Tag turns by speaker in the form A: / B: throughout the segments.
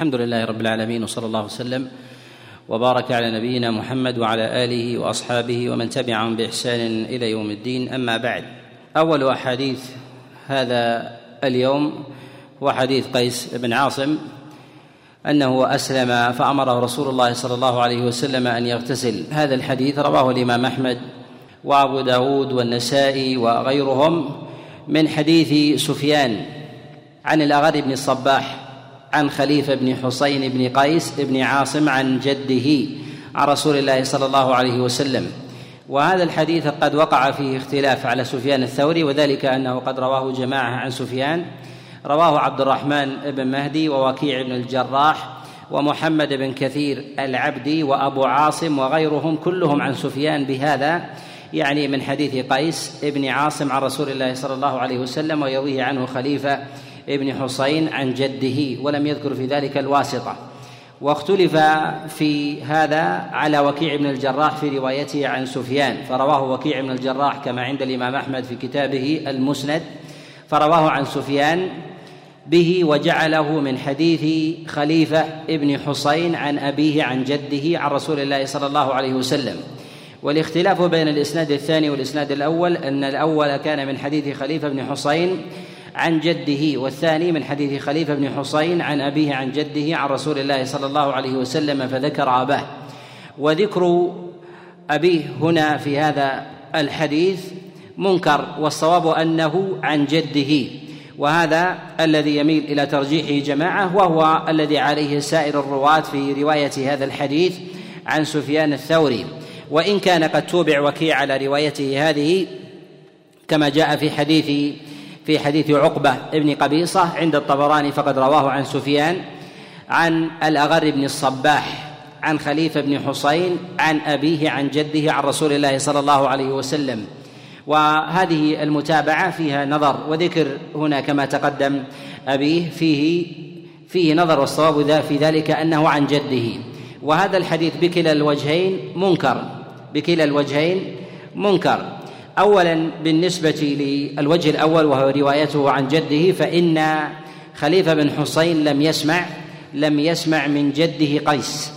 A: الحمد لله رب العالمين وصلى الله وسلم وبارك على نبينا محمد وعلى آله وأصحابه ومن تبعهم بإحسان إلى يوم الدين. أما بعد أول أحاديث هذا اليوم هو حديث قيس بن عاصم أنه أسلم فأمره رسول الله صلى الله عليه وسلم أن يغتسل. هذا الحديث رواه الإمام أحمد وأبو داود والنسائي وغيرهم من حديث سفيان عن الأغر بن الصباح عن خليفة بن حسين بن قيس بن عاصم عن جده عن رسول الله صلى الله عليه وسلم. وهذا الحديث قد وقع فيه اختلاف على سفيان الثوري وذلك أنه قد رواه جماعة عن سفيان. رواه عبد الرحمن بن مهدي ووكيع بن الجراح ومحمد بن كثير العبدي وأبو عاصم وغيرهم كلهم عن سفيان بهذا يعني من حديث قيس بن عاصم عن رسول الله صلى الله عليه وسلم ويرويه عنه خليفة ابن حسين عن جده ولم يذكر في ذلك الواسطة. واختلف في هذا على وكيع بن الجراح في روايته عن سفيان فرواه وكيع بن الجراح كما عند الإمام أحمد في كتابه المسند فرواه عن سفيان به وجعله من حديث خليفة ابن حسين عن أبيه عن جده عن رسول الله صلى الله عليه وسلم. والاختلاف بين الإسناد الثاني والإسناد الأول أن الأول كان من حديث خليفة بن حسين عن جده والثاني من حديث خليفة بن حسين عن أبيه عن جده عن رسول الله صلى الله عليه وسلم فذكر أباه. وذكر أبيه هنا في هذا الحديث منكر والصواب أنه عن جده. وهذا الذي يميل إلى ترجيحه جماعة وهو الذي عليه سائر الرواة في رواية هذا الحديث عن سفيان الثوري. وإن كان قد توبع وكيع على روايته هذه كما جاء في حديث في حديث عقبة ابن قبيصة عند الطبراني فقد رواه عن سفيان عن الأغر بن الصباح عن خليفة بن حسين عن أبيه عن جده عن رسول الله صلى الله عليه وسلم. وهذه المتابعة فيها نظر وذكر هنا كما تقدم أبيه فيه فيه نظر والصواب في ذلك أنه عن جده. وهذا الحديث بكلا الوجهين منكر بكلا الوجهين منكر. اولا بالنسبة للوجه الأول وهو روايته عن جده فإن خليفة بن حسين لم يسمع لم يسمع من جده قيس.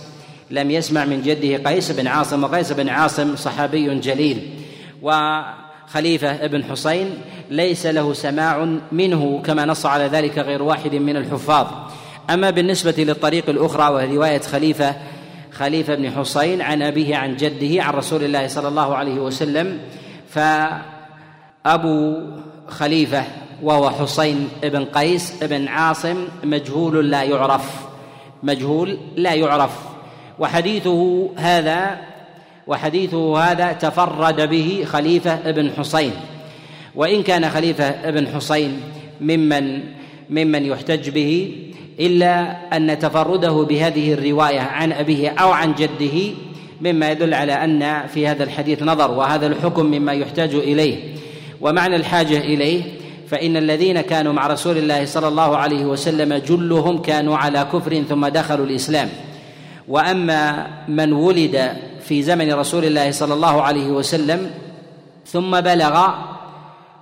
A: لم يسمع من جده قيس بن عاصم وقيس بن عاصم صحابي جليل. وخليفة بن حسين ليس له سماع منه كما نص على ذلك غير واحد من الحفاظ. أما بالنسبة للطريق الأخرى وهي رواية خليفة خليفة بن حسين عن أبيه عن جده عن رسول الله صلى الله عليه وسلم فأبو خليفة وهو حسين بن قيس بن عاصم مجهول لا يعرف مجهول لا يعرف. وحديثه هذا وحديثه هذا تفرد به خليفة بن حسين. وإن كان خليفة بن حسين ممن ممن يحتج به إلا أن تفرده بهذه الرواية عن أبيه أو عن جده مما يدل على أن في هذا الحديث نظر وهذا الحكم مما يحتاج إليه. ومعنى الحاجة إليه فإن الذين كانوا مع رسول الله صلى الله عليه وسلم جلهم كانوا على كفر ثم دخلوا الإسلام. وأما من ولد في زمن رسول الله صلى الله عليه وسلم ثم بلغ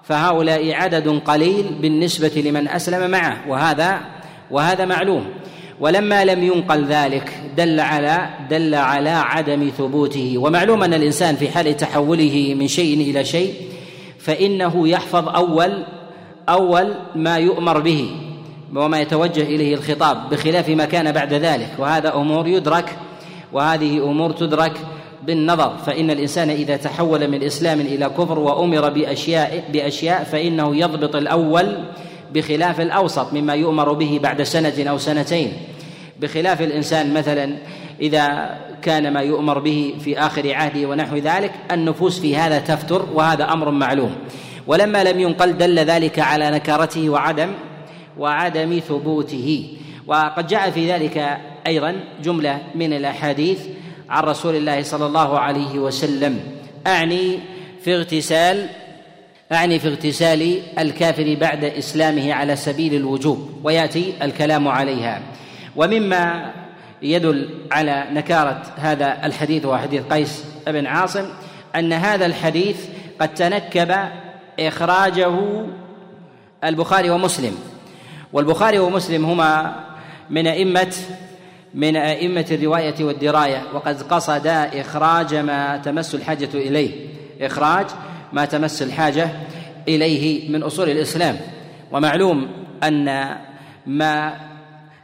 A: فهؤلاء عدد قليل بالنسبة لمن أسلم معه وهذا وهذا معلوم. ولما لم ينقل ذلك دل على دل على عدم ثبوته. ومعلوم أن الإنسان في حال تحوله من شيء إلى شيء فإنه يحفظ أول أول ما يؤمر به وما يتوجه إليه الخطاب بخلاف ما كان بعد ذلك. وهذا أمور يدرك وهذه أمور تدرك بالنظر. فإن الإنسان إذا تحول من إسلام إلى كفر وأمر بأشياء بأشياء فإنه يضبط الأول بخلاف الأوسط مما يؤمر به بعد سنة أو سنتين. بخلاف الإنسان مثلا إذا كان ما يؤمر به في آخر عهده ونحو ذلك النفوس في هذا تفتر وهذا أمر معلوم. ولما لم ينقل دل ذلك على نكارته وعدم وعدم ثبوته. وقد جاء في ذلك أيضا جملة من الأحاديث عن رسول الله صلى الله عليه وسلم. أعني في اغتسال أعني في اغتسال الكافر بعد إسلامه على سبيل الوجوب ويأتي الكلام عليها. ومما يدل على نكارة هذا الحديث وهو حديث قيس بن عاصم أن هذا الحديث قد تنكب إخراجه البخاري ومسلم. والبخاري ومسلم هما من أئمة من أئمة الرواية والدراية وقد قصد إخراج ما تمس الحاجة إليه. إخراج ما تمس الحاجة إليه من أصول الإسلام. ومعلوم أن ما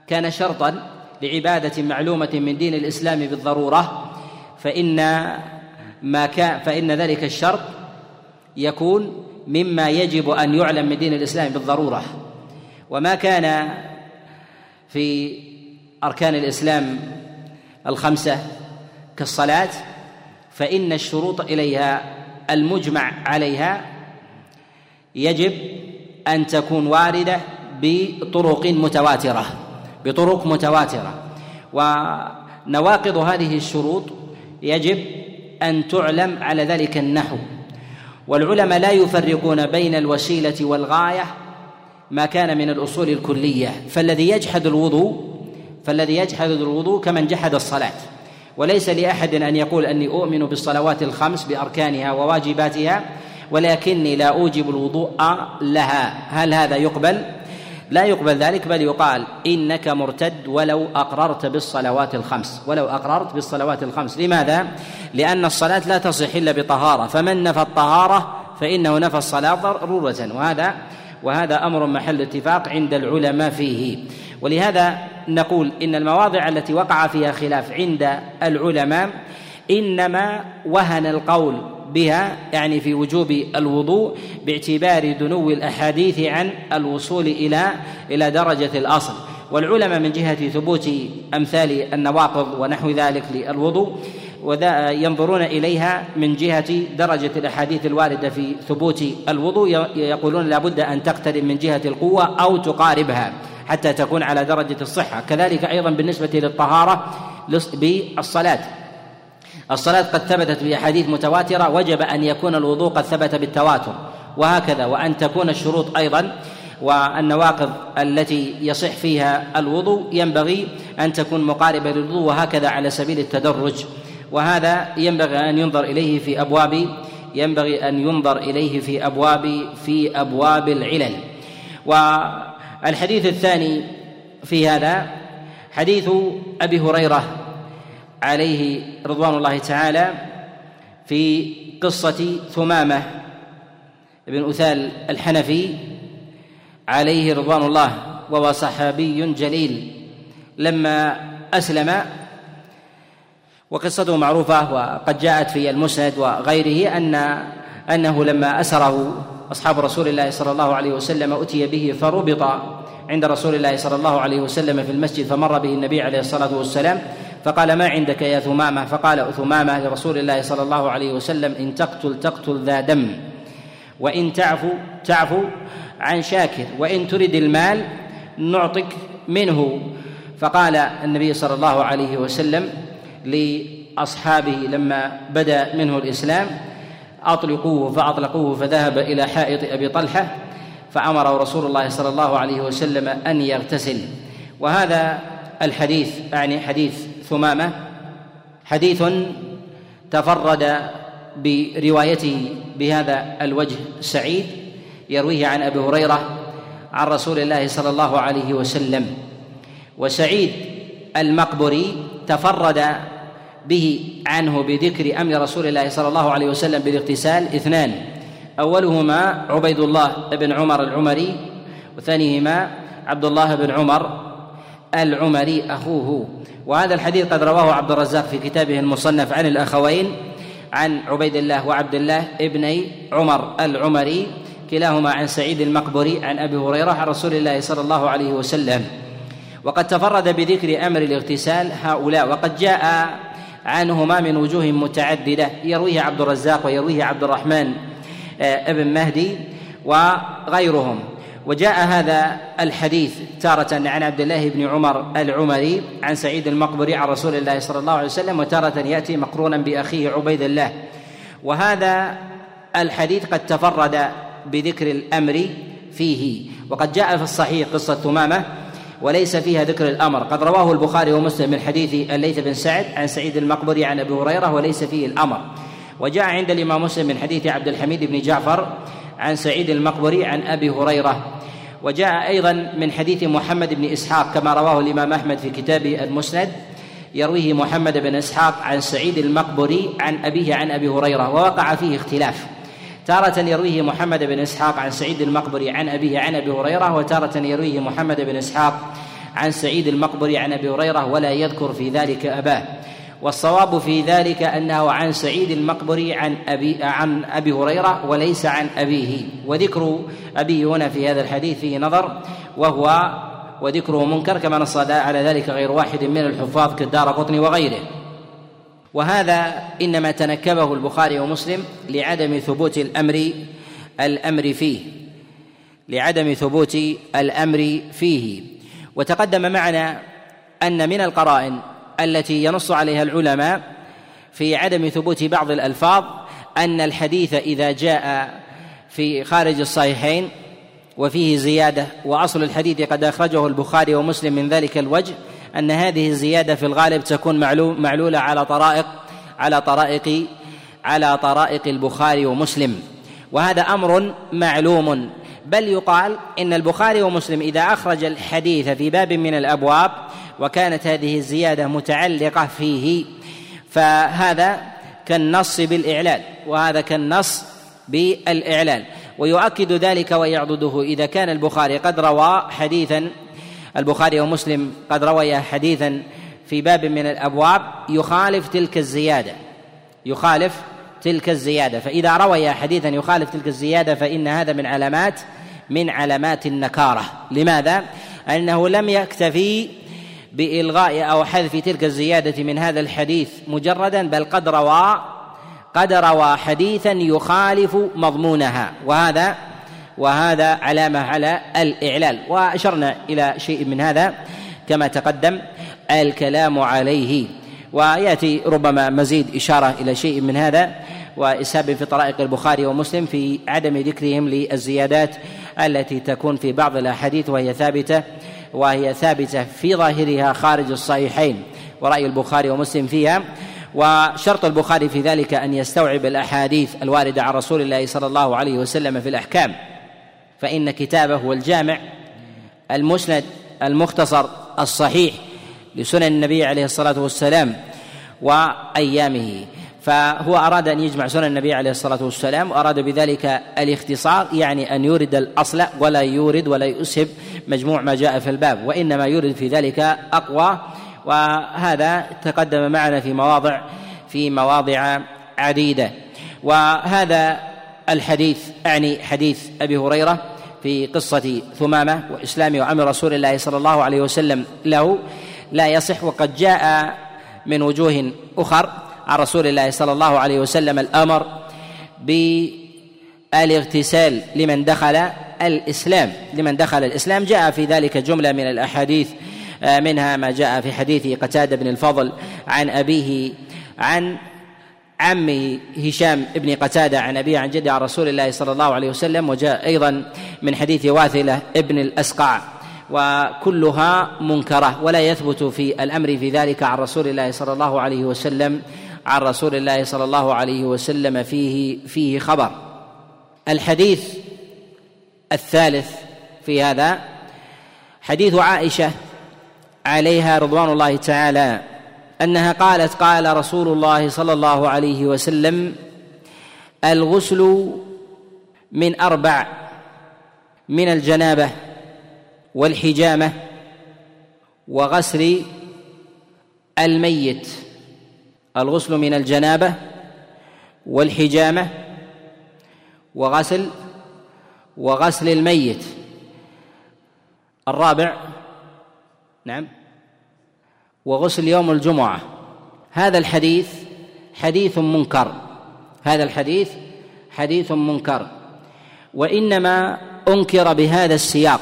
A: كان شرطا لعبادة معلومة من دين الإسلام بالضرورة فإن ما كان فإن ذلك الشرط يكون مما يجب أن يعلم من دين الإسلام بالضرورة. وما كان في أركان الإسلام الخمسة كالصلاة فإن الشروط إليها المجمع عليها يجب أن تكون واردة بطرق متواترة. بطرق متواترة. ونواقض هذه الشروط يجب أن تعلم على ذلك النحو. والعلماء لا يفرقون بين الوسيلة والغاية ما كان من الأصول الكلية. فالذي يجحد الوضوء فالذي يجحد الوضوء كمن جحد الصلاة. وليس لأحد أن يقول أني أؤمن بالصلوات الخمس بأركانها وواجباتها ولكني لا أوجب الوضوء لها. هل هذا يقبل؟ لا يقبل ذلك بل يقال إنك مرتد ولو أقررت بالصلوات الخمس. ولو أقررت بالصلوات الخمس. لماذا؟ لأن الصلاة لا تصح إلا بطهارة. فمن نفى الطهارة فإنه نفى الصلاة ضرورة. وهذا وهذا أمر محل اتفاق عند العلماء فيه. ولهذا نقول إن المواضع التي وقع فيها خلاف عند العلماء إنما وهن القول بها يعني في وجوب الوضوء باعتبار دنو الأحاديث عن الوصول إلى إلى درجة الأصل. والعلماء من جهة ثبوت أمثال النواقض ونحو ذلك للوضوء ينظرون إليها من جهة درجة الأحاديث الواردة في ثبوت الوضوء. يقولون لابد أن تقترب من جهة القوة أو تقاربها حتى تكون على درجة الصحة. كذلك أيضا بالنسبة للطهارة بالصلاة. الصلاة قد ثبتت بأحاديث متواترة وجب أن يكون الوضوء قد ثبت بالتواتر. وهكذا وأن تكون الشروط أيضا والنواقض التي يصح فيها الوضوء ينبغي أن تكون مقاربة للوضوء وهكذا على سبيل التدرج. وهذا ينبغي أن ينظر إليه في أبواب ينبغي أن ينظر إليه في أبواب في أبواب العلل. والحديث الثاني في هذا حديث أبي هريرة عليه رضوان الله تعالى في قصة ثمامة بن أثال الحنفي عليه رضوان الله وهو صحابي جليل لما أسلم. وقصته معروفة وقد جاءت في المسند وغيره أن أنه لما أسره أصحاب رسول الله صلى الله عليه وسلم أتي به فربط عند رسول الله صلى الله عليه وسلم في المسجد فمر به النبي عليه الصلاة والسلام فقال ما عندك يا ثمامة؟ فقال ثمامة لرسول الله صلى الله عليه وسلم إن تقتل تقتل ذا دم وإن تعفو تعفو عن شاكر وإن ترد المال نعطك منه. فقال النبي صلى الله عليه وسلم لأصحابه لما بدا منه الإسلام أطلقوه فأطلقوه فذهب إلى حائط أبي طلحة فأمره رسول الله صلى الله عليه وسلم أن يغتسل. وهذا الحديث يعني حديث ثمامة حديث تفرد بروايته بهذا الوجه السعيد يرويه عن أبي هريرة عن رسول الله صلى الله عليه وسلم. وسعيد المقبري تفرد به عنه بذكر أمر رسول الله صلى الله عليه وسلم بالاغتسال. اثنان أولهما عبيد الله بن عمر العمري وثانيهما عبد الله بن عمر العمري أخوه. وهذا الحديث قد رواه عبد الرزاق في كتابه المصنف عن الأخوين عن عبيد الله وعبد الله ابني عمر العمري كلاهما عن سعيد المقبري عن أبي هريرة عن رسول الله صلى الله عليه وسلم. وقد تفرد بذكر أمر الاغتسال هؤلاء وقد جاء عنهما من وجوه متعددة. يرويه عبد الرزاق ويرويه عبد الرحمن آه، ابن مهدي وغيرهم. وجاء هذا الحديث تارة عن عبد الله بن عمر العمري عن سعيد المقبري عن رسول الله صلى الله عليه وسلم وتارة يأتي مقرونا بأخيه عبيد الله. وهذا الحديث قد تفرد بذكر الأمر فيه. وقد جاء في الصحيح قصة ثمامة وليس فيها ذكر الأمر. قد رواه البخاري ومسلم من حديث الليث بن سعد عن سعيد المقبري عن أبي هريرة وليس فيه الأمر. وجاء عند الإمام مسلم من حديث عبد الحميد بن جعفر عن سعيد المقبري عن أبي هريرة. وجاء أيضا من حديث محمد بن إسحاق كما رواه الإمام أحمد في كتاب المسند يرويه محمد بن إسحاق عن سعيد المقبري عن أبيه عن أبي هريرة ووقع فيه اختلاف. تارة يرويه محمد بن إسحاق عن سعيد المقبري عن أبيه عن أبي هريرة وتارة يرويه محمد بن إسحاق عن سعيد المقبري عن أبي هريرة ولا يذكر في ذلك أباه. والصواب في ذلك أنه عن سعيد المقبري عن ابي عن أبي هريرة وليس عن أبيه. وذكر ابيه هنا في هذا الحديث فيه نظر وهو وذكره منكر كما نص على ذلك غير واحد من الحفاظ كالدار قطني وغيره. وهذا إنما تنكبه البخاري ومسلم لعدم ثبوت الامر الأمر فيه. لعدم ثبوت الأمر فيه. وتقدم معنا أن من القرائن التي ينص عليها العلماء في عدم ثبوت بعض الألفاظ أن الحديث إذا جاء في خارج الصحيحين وفيه زيادة وأصل الحديث قد أخرجه البخاري ومسلم من ذلك الوجه أن هذه الزيادة في الغالب تكون معلولة على طرائق على طرائق على طرائق البخاري ومسلم. وهذا أمر معلوم. بل يقال إن البخاري ومسلم إذا أخرج الحديث في باب من الأبواب وكانت هذه الزيادة متعلقة فيه فهذا كالنص بالإعلال وهذا كالنص بالإعلال. ويؤكد ذلك ويعضده إذا كان البخاري قد روى حديثا البخاري ومسلم قد رويا حديثا في باب من الأبواب يخالف تلك الزيادة يخالف تلك الزيادة. فإذا روي حديثا يخالف تلك الزيادة فإن هذا من علامات من علامات النكارة. لماذا؟ أنه لم يكتفي بإلغاء أو حذف تلك الزيادة من هذا الحديث مجردا بل قد روى قد روى حديثا يخالف مضمونها. وهذا وهذا علامة على الإعلال. وأشرنا إلى شيء من هذا. كما تقدم الكلام عليه. ويأتي ربما مزيد إشارة إلى شيء من هذا. واسهاب في طرائق البخاري ومسلم في عدم ذكرهم للزيادات التي تكون في بعض الأحاديث وهي ثابتة وهي ثابتة في ظاهرها خارج الصحيحين ورأي البخاري ومسلم فيها. وشرط البخاري في ذلك أن يستوعب الأحاديث الواردة عن رسول الله صلى الله عليه وسلم في الأحكام. فإن كتابه هو الجامع المسند المختصر الصحيح لسنن النبي عليه الصلاة والسلام وأيامه. فهو أراد أن يجمع سنن النبي عليه الصلاة والسلام وأراد بذلك الاختصار يعني أن يورد الأصل ولا يورد ولا يسهب مجموع ما جاء في الباب وإنما يورد في ذلك أقوى. وهذا تقدم معنا في مواضع في مواضع عديدة. وهذا الحديث أعني حديث أبي هريرة في قصة ثمامة واسلام وأمر رسول الله صلى الله عليه وسلم له لا يصح وقد جاء من وجوه أخر. عن رسول الله صلى الله عليه وسلم الأمر بالاغتسال لمن دخل الإسلام لمن دخل الإسلام. جاء في ذلك جملة من الأحاديث آه، منها ما جاء في حديث قتادة بن الفضل عن أبيه عن عمه هشام بن قتادة عن أبيه عن جده عن رسول الله صلى الله عليه وسلم. وجاء أيضا من حديث واثلة ابن الأسقع وكلها منكرة ولا يثبت في الأمر في ذلك عن رسول الله صلى الله عليه وسلم. عن رسول الله صلى الله عليه وسلم فيه فيه خبر. الحديث الثالث في هذا حديث عائشة عليها رضوان الله تعالى أنها قالت قال رسول الله صلى الله عليه وسلم الغسل من أربع من الجنابة والحجامة وغسل الميت. الغسل من الجنابة والحجامة وغسل وغسل الميت. الرابع نعم. وغسل يوم الجمعة. هذا الحديث حديث منكر. هذا الحديث حديث منكر. وإنما أنكر بهذا السياق.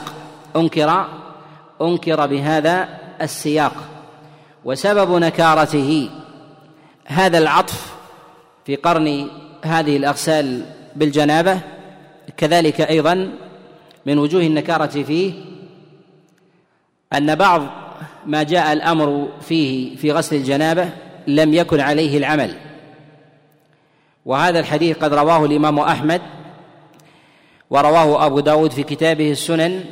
A: انكر أنكر بهذا السياق. وسبب نكارته هذا العطف في قرن هذه الأغسال بالجنابة كذلك أيضا من وجوه النكارة فيه أن بعض ما جاء الأمر فيه في غسل الجنابة لم يكن عليه العمل. وهذا الحديث قد رواه الإمام أحمد ورواه أبو داود في كتابه السنن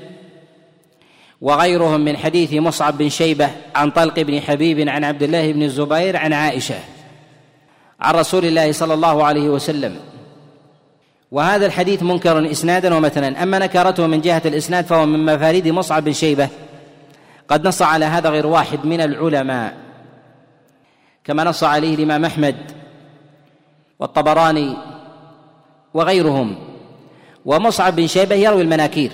A: وغيرهم من حديث مصعب بن شيبة عن طلق بن حبيب عن عبد الله بن الزبير عن عائشة. عن رسول الله صلى الله عليه وسلم. وهذا الحديث منكر إسنادا ومتنا. أما نكرته من جهة الإسناد فهو من مفاريد مصعب بن شيبة. قد نص على هذا غير واحد من العلماء. كما نص عليه الإمام أحمد والطبراني وغيرهم. ومصعب بن شيبة يروي المناكير.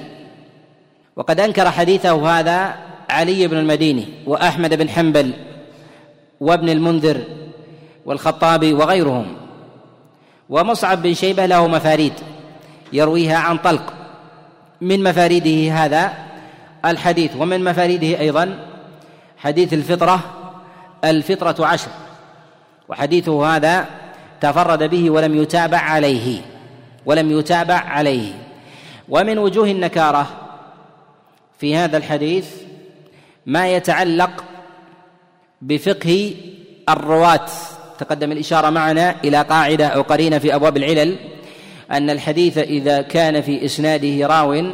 A: وقد أنكر حديثه هذا علي بن المديني وأحمد بن حنبل وابن المنذر والخطابي وغيرهم. ومصعب بن شيبة له مفاريد يرويها عن طلق. من مفاريده هذا الحديث ومن مفاريده أيضا حديث الفطرة الفطرة عشر. وحديثه هذا تفرد به ولم يتابع عليه ولم يتابع عليه. ومن وجوه النكارة في هذا الحديث ما يتعلق بفقه الرواة. تقدم الإشارة معنا إلى قاعدة أو قرينة في أبواب العلل أن الحديث إذا كان في إسناده راو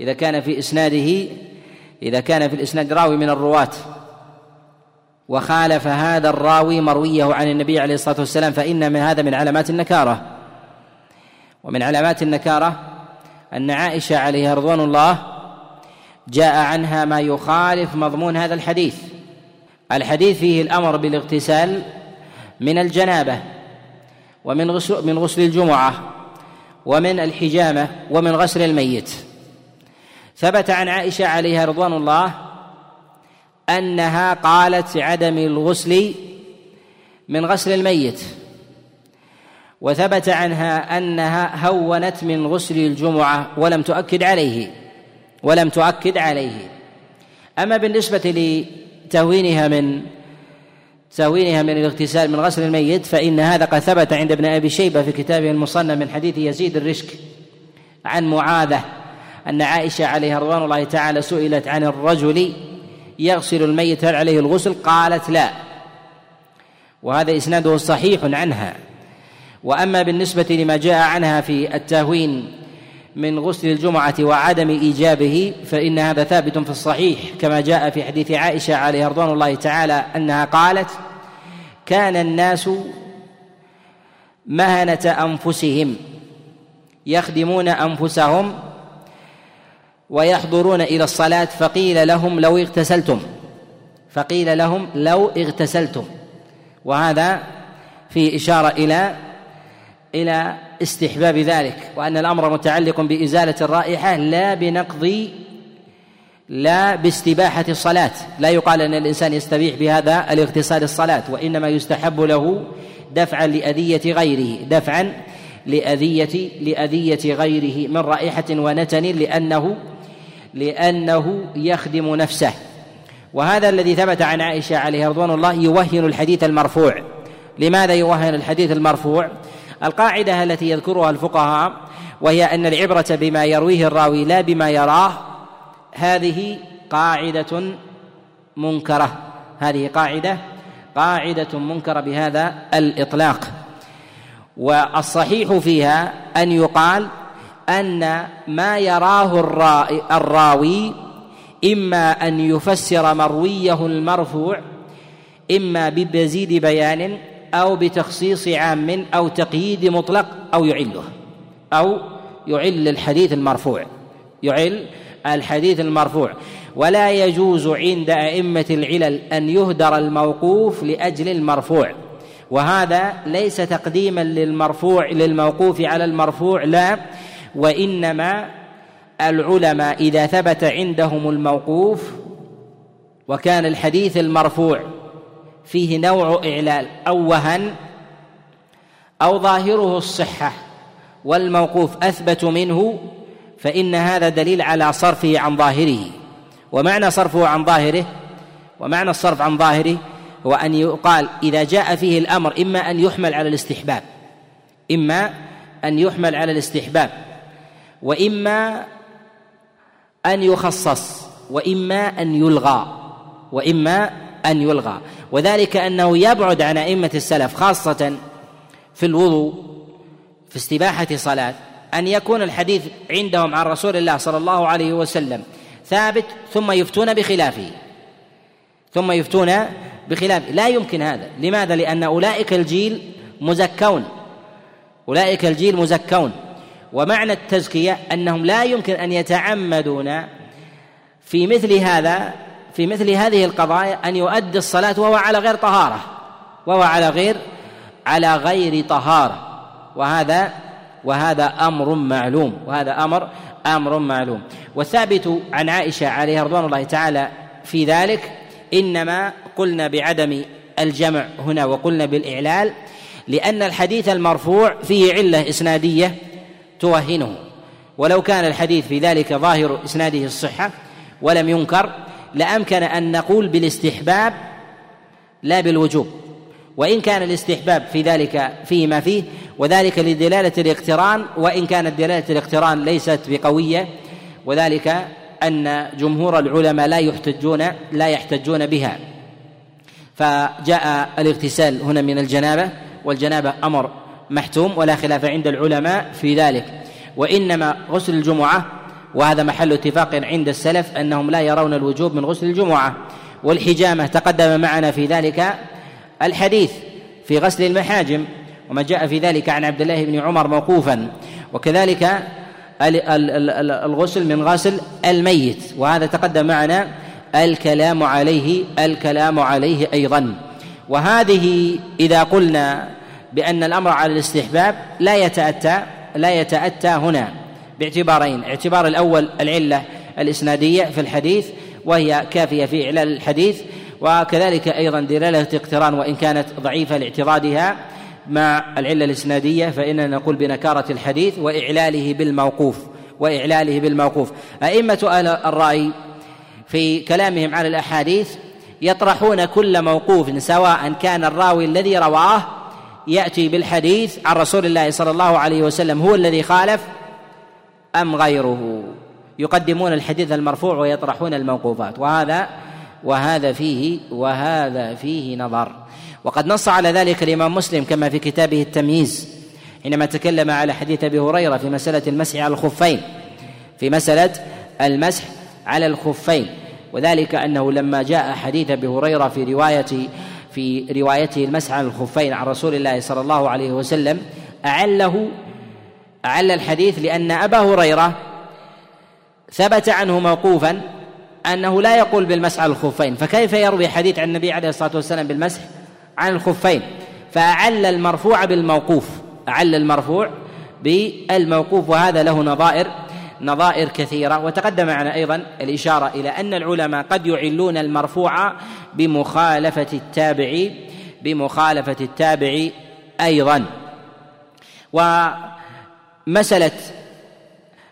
A: إذا كان في إسناده إذا كان في الإسناد راوي من الرواة. وخالف هذا الراوي مرويه عن النبي عليه الصلاة والسلام فإن من هذا من علامات النكارة. ومن علامات النكارة أن عائشة عليها رضوان الله جاء عنها ما يخالف مضمون هذا الحديث. الحديث فيه الأمر بالاغتسال من الجنابة ومن غسل من غسل الجمعة ومن الحجامة ومن غسل الميت. ثبت عن عائشة عليها رضوان الله أنها قالت عدم الغسل من غسل الميت. وثبت عنها أنها هونت من غسل الجمعة ولم تؤكد عليه ولم تؤكد عليه. أما بالنسبة لتهوينها من تهوينها من الاغتسال من غسل الميت فإن هذا قد ثبت عند ابن أبي شيبة في كتابه المصنف من حديث يزيد الرشك عن معاذة أن عائشة عليها رضوان الله تعالى سئلت عن الرجل يغسل الميت هل عليه الغسل؟ قالت لا. وهذا إسناده صحيح عنها. وأما بالنسبة لما جاء عنها في التهوين من غسل الجمعة وعدم إيجابه فإن هذا ثابت في الصحيح كما جاء في حديث عائشة عليه رضوان الله تعالى أنها قالت كان الناس مهنة أنفسهم يخدمون أنفسهم ويحضرون إلى الصلاة فقيل لهم لو اغتسلتم فقيل لهم لو اغتسلتم. وهذا في إشارة إلى إلى استحباب ذلك وأن الأمر متعلق بإزالة الرائحة لا بنقض لا باستباحة الصلاة. لا يقال أن الإنسان يستبيح بهذا الاغتسال الصلاة وإنما يستحب له دفعا لأذية غيره دفعا لأذية لأذية غيره من رائحة ونتن لأنه لأنه يخدم نفسه. وهذا الذي ثبت عن عائشة عليه رضوان الله يوهن الحديث المرفوع. لماذا يوهن الحديث المرفوع؟ القاعدة التي يذكرها الفقهاء وهي أن العبرة بما يرويه الراوي لا بما يراه هذه قاعدة منكرة. هذه قاعدة قاعدة منكرة بهذا الإطلاق. والصحيح فيها أن يقال أن ما يراه الراوي إما أن يفسر مرويه المرفوع إما بمزيد بيان أو بتخصيص عام أو تقييد مطلق أو يعله أو يعل الحديث المرفوع يعل الحديث المرفوع. ولا يجوز عند أئمة العلل أن يهدر الموقوف لأجل المرفوع. وهذا ليس تقديما للمرفوع للموقوف على المرفوع لا. وإنما العلماء إذا ثبت عندهم الموقوف وكان الحديث المرفوع فيه نوع إعلال أو وهن أو ظاهره الصحة والموقوف أثبت منه فإن هذا دليل على صرفه عن ظاهره. ومعنى صرفه عن ظاهره ومعنى الصرف عن ظاهره هو أن يقال إذا جاء فيه الأمر إما أن يحمل على الاستحباب إما أن يحمل على الاستحباب وإما أن يخصص وإما أن يلغى وإما أن يلغى. وذلك أنه يبعد عن أئمة السلف خاصة في الوضوء في استباحة صلاة أن يكون الحديث عندهم عن رسول الله صلى الله عليه وسلم ثابت ثم يفتون بخلافه. ثم يفتون بخلافه لا يمكن هذا. لماذا؟ لأن أولئك الجيل مزكون. أولئك الجيل مزكون. ومعنى التزكية أنهم لا يمكن أن يتعمدون في مثل هذا في مثل هذه القضايا أن يؤدي الصلاة وهو على غير طهارة وهو على غير على غير طهارة. وهذا وهذا أمر معلوم وهذا أمر أمر معلوم. والثابت عن عائشة عليها رضوان الله تعالى في ذلك إنما قلنا بعدم الجمع هنا وقلنا بالإعلال لأن الحديث المرفوع فيه علة إسنادية توهنه. ولو كان الحديث في ذلك ظاهر إسناده الصحة ولم ينكر لامكن أن نقول بالاستحباب لا بالوجوب. وإن كان الاستحباب في ذلك فيه ما فيه وذلك لدلالة الاقتران وإن كانت دلالة الاقتران ليست بقوية وذلك أن جمهور العلماء لا يحتجون لا يحتجون بها. فجاء الاغتسال هنا من الجنابة والجنابه أمر محتوم ولا خلاف عند العلماء في ذلك. وإنما غسل الجمعة وهذا محل اتفاق عند السلف أنهم لا يرون الوجوب من غسل الجمعة. والحجامة تقدم معنا في ذلك الحديث في غسل المحاجم وما جاء في ذلك عن عبد الله بن عمر موقوفا. وكذلك الغسل من غسل الميت وهذا تقدم معنا الكلام عليه الكلام عليه أيضا. وهذه إذا قلنا بأن الأمر على الاستحباب لا يتاتى لا يتأتى هنا. باعتبارين. الاعتبار الأول العلة الإسنادية في الحديث وهي كافية في إعلال الحديث وكذلك أيضا دلالة اقتران وإن كانت ضعيفة لاعتراضها مع العلة الإسنادية فإننا نقول بنكارة الحديث وإعلاله بالموقوف وإعلاله بالموقوف. أئمة أهل الرأي في كلامهم على الأحاديث يطرحون كل موقوف سواء كان الراوي الذي رواه يأتي بالحديث عن رسول الله صلى الله عليه وسلم هو الذي خالف أم غيره؟ يقدمون الحديث المرفوع ويطرحون الموقوفات. وهذا وهذا فيه وهذا فيه نظر. وقد نص على ذلك الإمام مسلم كما في كتابه التمييز حينما تكلم على حديث أبي هريرة في مسألة المسح على الخفين. في مسألة المسح على الخفين. وذلك أنه لما جاء حديث أبي هريرة في روايه في روايته المسح على الخفين عن رسول الله صلى الله عليه وسلم أعله أعل الحديث لأن أبا هريرة ثبت عنه موقوفا أنه لا يقول بالمسح على الخفين فكيف يروي حديث عن النبي عليه الصلاة والسلام بالمسح عن الخفين؟ فأعل المرفوع بالموقوف أعل المرفوع بالموقوف وهذا له نظائر نظائر كثيرة وتقدم معنا أيضا الإشارة إلى أن العلماء قد يعلون المرفوع بمخالفة التابع بمخالفة التابع أيضا. ومسألة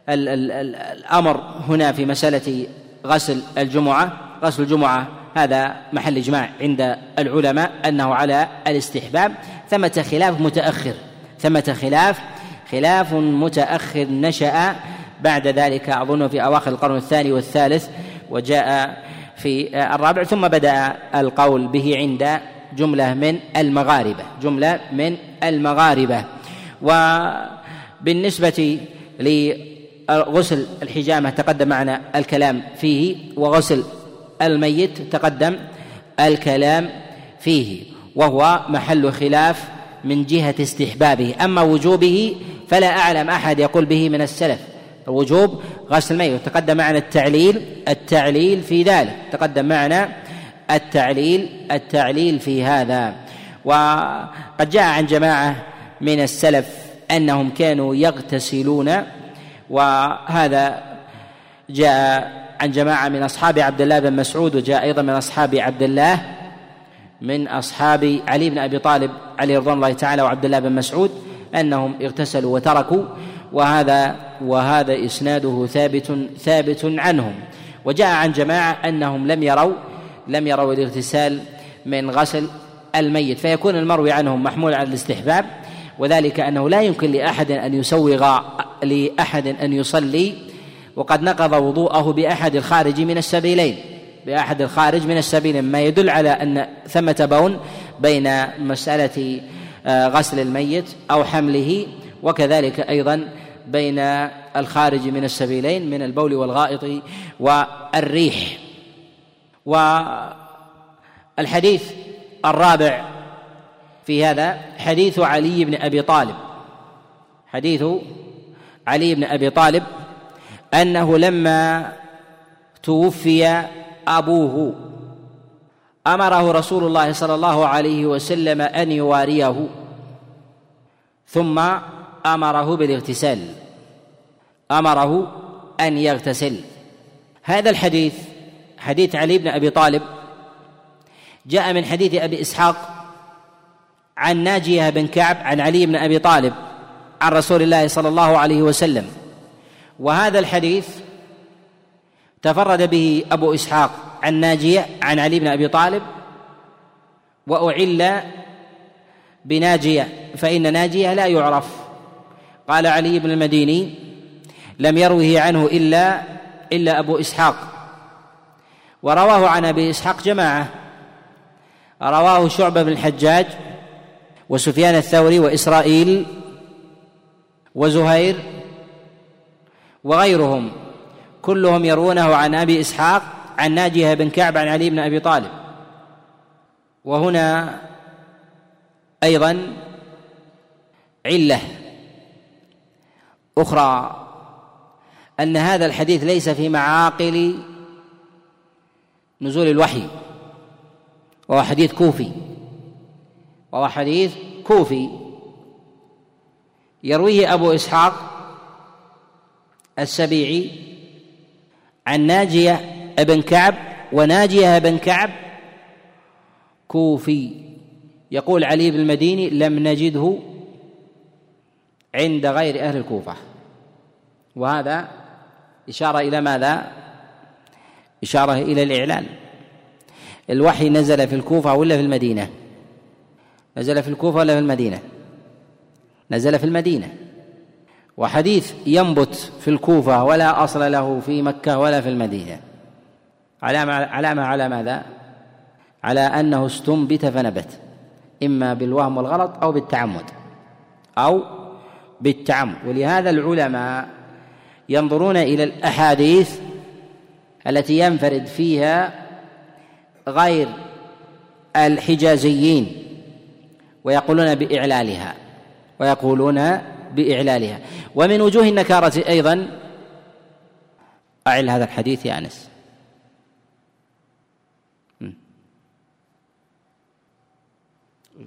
A: الأمر هنا في مسألة غسل الجمعة. غسل الجمعة هذا محل إجماع عند العلماء أنه على الاستحباب. ثمة خلاف متأخر. ثمة خلاف خلاف متأخر نشأ بعد ذلك أظن في أواخر القرن الثاني والثالث وجاء في الرابع ثم بدأ القول به عند جملة من المغاربة. جملة من المغاربة. وبالنسبه لغسل الحجامة تقدم معنا الكلام فيه وغسل الميت تقدم الكلام فيه وهو محل خلاف من جهة استحبابه. أما وجوبه فلا أعلم أحد يقول به من السلف. وجوب غسل الميت. تقدم معنا التعليل التعليل في ذلك. تقدم معنا التعليل التعليل في هذا. وقد جاء عن جماعة من السلف أنهم كانوا يغتسلون وهذا جاء عن جماعة من أصحاب عبد الله بن مسعود وجاء أيضا من أصحاب عبد الله من أصحاب علي بن أبي طالب عليه رضوان الله تعالى وعبد الله بن مسعود أنهم اغتسلوا وتركوا وهذا وهذا إسناده ثابت ثابت عنهم. وجاء عن جماعة أنهم لم يروا لم يروا الاغتسال من غسل الميت فيكون المروي عنهم محمول على الاستحباب وذلك أنه لا يمكن لأحد أن يسوغ لأحد أن يصلي وقد نقض وضوءه بأحد الخارج من السبيلين بأحد الخارج من السبيلين ما يدل على أن ثمة بون بين مسألة آه، غسل الميت أو حمله وكذلك أيضا بين الخارج من السبيلين من البول والغائط والريح. والحديث الرابع في هذا حديث علي بن أبي طالب. حديث علي بن أبي طالب أنه لما توفي أبوه أمره رسول الله صلى الله عليه وسلم أن يواريه ثم أمره بالاغتسال. أمره أن يغتسل. هذا الحديث حديث علي بن أبي طالب جاء من حديث أبي إسحاق عن ناجية بن كعب عن علي بن أبي طالب عن رسول الله صلى الله عليه وسلم. وهذا الحديث تفرد به أبو إسحاق عن ناجية عن علي بن أبي طالب. وأعل بناجية فإن ناجية لا يعرف. قال علي بن المديني لم يروه عنه إلا إلا أبو إسحاق. ورواه عن أبي إسحاق جماعة. رواه شعبة بن الحجاج وسفيان الثوري وإسرائيل وزهير وغيرهم كلهم يروونه عن أبي إسحاق عن ناجية بن كعب عن علي بن أبي طالب. وهنا أيضا علة أخرى أن هذا الحديث ليس في معاقل نزول الوحي وهو حديث كوفي. وهو حديث كوفي. يرويه أبو إسحاق السبيعي عن ناجية بن كعب وناجية بن كعب كوفي. يقول علي بن المديني لم نجده عند غير أهل الكوفة. وهذا إشارة إلى ماذا؟ إشارة إلى الإعلان. الوحي نزل في الكوفة ولا في المدينة؟ نزل في الكوفة ولا في المدينة؟ نزل في المدينة. وحديث ينبت في الكوفة ولا أصل له في مكة ولا في المدينة. علامة علامة على ماذا؟ على أنه استنبت فنبت إما بالوهم والغلط أو بالتعمد أو بالتعمد. ولهذا العلماء ينظرون إلى الأحاديث التي ينفرد فيها غير الحجازيين. ويقولون بإعلالها ويقولون بإعلالها. ومن وجوه النكارة أيضا أعل هذا الحديث يا أنس.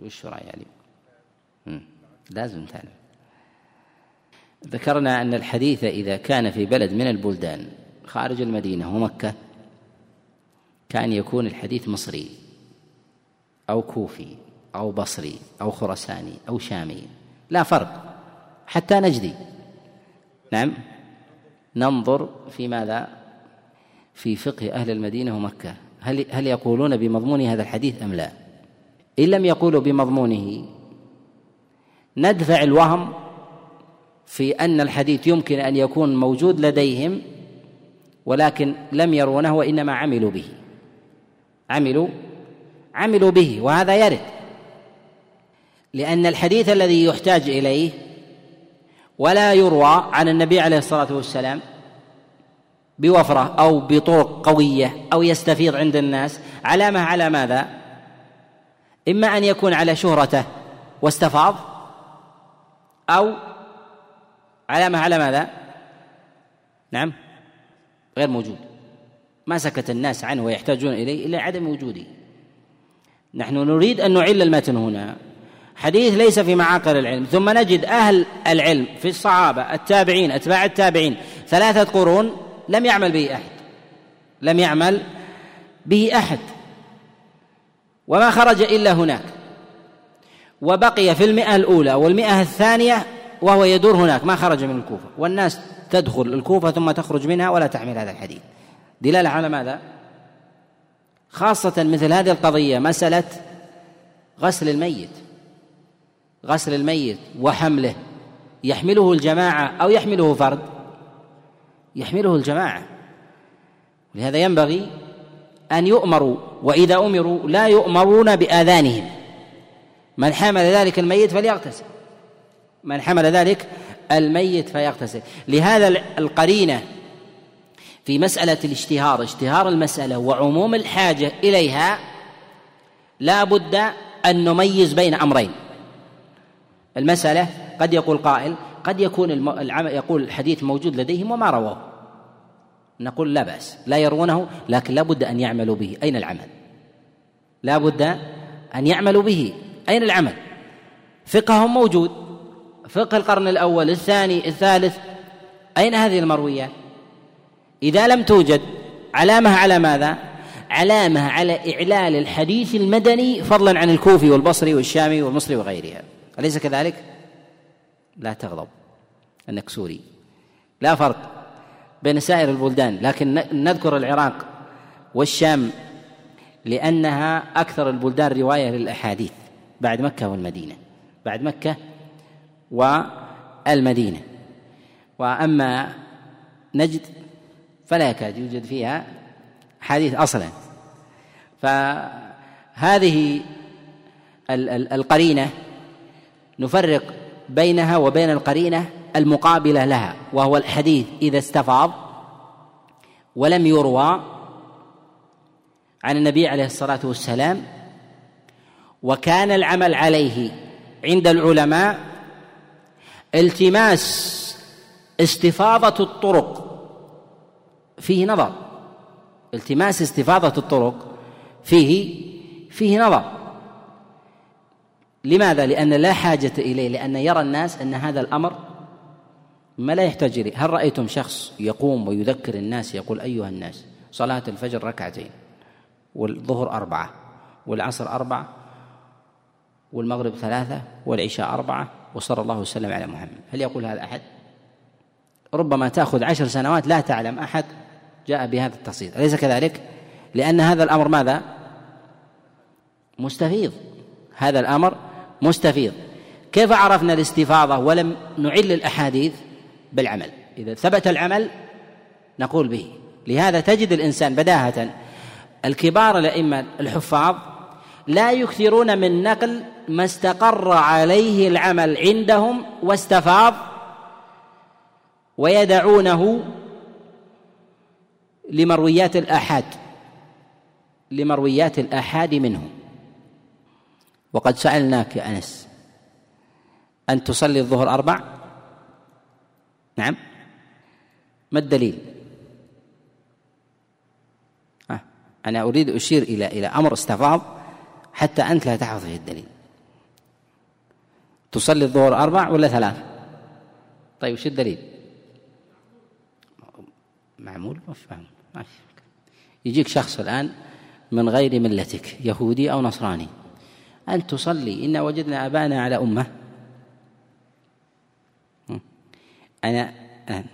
A: وش رأي علي؟ لازم تعلم. ذكرنا أن الحديث إذا كان في بلد من البلدان خارج المدينة ومكة كان يكون الحديث مصري أو كوفي. أو بصري أو خرساني أو شامي. لا فرق حتى نجدي. نعم. ننظر في ماذا؟ في فقه أهل المدينة ومكة. هل هل يقولون بمضمون هذا الحديث أم لا؟ إن لم يقولوا بمضمونه ندفع الوهم في أن الحديث يمكن أن يكون موجود لديهم ولكن لم يرونه وإنما عملوا به. عملوا عملوا به وهذا يرد. لأن الحديث الذي يحتاج إليه ولا يروى عن النبي عليه الصلاة والسلام بوفرة أو بطرق قوية أو يستفيض عند الناس علامة على ماذا؟ إما أن يكون على شهرته واستفاض أو علامة على ماذا؟ نعم غير موجود ما سكت الناس عنه ويحتاجون إليه إلا عدم وجوده نحن نريد أن نعل المتن هنا حديث ليس في معاقل العلم. ثم نجد أهل العلم في الصحابة التابعين أتباع التابعين ثلاثة قرون لم يعمل به أحد. لم يعمل به أحد. وما خرج إلا هناك. وبقي في المئة الأولى والمئة الثانية وهو يدور هناك. ما خرج من الكوفة. والناس تدخل الكوفة ثم تخرج منها ولا تحمل هذا الحديث. دلالة على ماذا؟ خاصة مثل هذه القضية مسألة غسل الميت. غسل الميت وحمله. يحمله الجماعة أو يحمله فرد؟ يحمله الجماعة. لهذا ينبغي أن يؤمروا وإذا أمروا لا يؤمرون بآذانهم. من حمل ذلك الميت فليغتسل. من حمل ذلك الميت فيغتسل لهذا القرينة في مسألة الاشتهار اشتهار المسألة وعموم الحاجة إليها لا بد أن نميز بين أمرين. المسألة قد يقول قائل قد يكون العمل يقول الحديث موجود لديهم وما رواه. نقول لا بأس لا يرونه لكن لا بد أن يعملوا به. أين العمل؟ لا بد أن يعملوا به. أين العمل؟ فقههم موجود. فقه القرن الأول الثاني الثالث. أين هذه المرويات إذا لم توجد علامة على ماذا؟ علامة على إعلال الحديث المدني فضلا عن الكوفي والبصري والشامي والمصري وغيرها. أليس كذلك؟ لا تغضب أنك سوري. لا فرق بين سائر البلدان لكن نذكر العراق والشام لأنها أكثر البلدان رواية للأحاديث بعد مكة والمدينة بعد مكة والمدينة. وأما نجد فلا يكاد يوجد فيها حديث أصلا. فهذه القرينة نفرق بينها وبين القرينة المقابلة لها وهو الحديث إذا استفاض ولم يروى عن النبي عليه الصلاة والسلام وكان العمل عليه عند العلماء التماس استفاضة الطرق. فيه نظر. التماس استفاضة الطرق فيه فيه نظر. لماذا؟ لأن لا حاجة إليه لأن يرى الناس أن هذا الأمر ما لا يحتاج إليه. هل رأيتم شخص يقوم ويذكر الناس يقول أيها الناس صلاة الفجر ركعتين والظهر أربعة والعصر أربعة والمغرب ثلاثة والعشاء أربعة وصلى الله وسلم على محمد. هل يقول هذا أحد؟ ربما تأخذ عشر سنوات لا تعلم أحد جاء بهذا التفصيل أليس كذلك؟ لأن هذا الأمر ماذا؟ مستفيض. هذا الأمر مستفيض. كيف عرفنا الاستفاضة ولم نعل الأحاديث؟ بالعمل. إذا ثبت العمل نقول به. لهذا تجد الإنسان بداهة. الكبار الأئمة الحفاظ لا يكثرون من نقل ما استقر عليه العمل عندهم واستفاض ويدعونه لمرويات الآحاد لمرويات الآحاد منه وقد سألناك يا أنس أن تصلي الظهر أربع؟ نعم. ما الدليل؟ آه. أنا أريد أشير إلى إلى أمر استفاض حتى أنت لا تحفظ فيه الدليل. تصلي الظهر أربع ولا ثلاث؟ طيب وش الدليل؟ معمول مفهوم يجيك شخص الآن من غير ملتك يهودي أو نصراني. أن تصلي. إنا وجدنا آباءنا على أمة. أنا أنا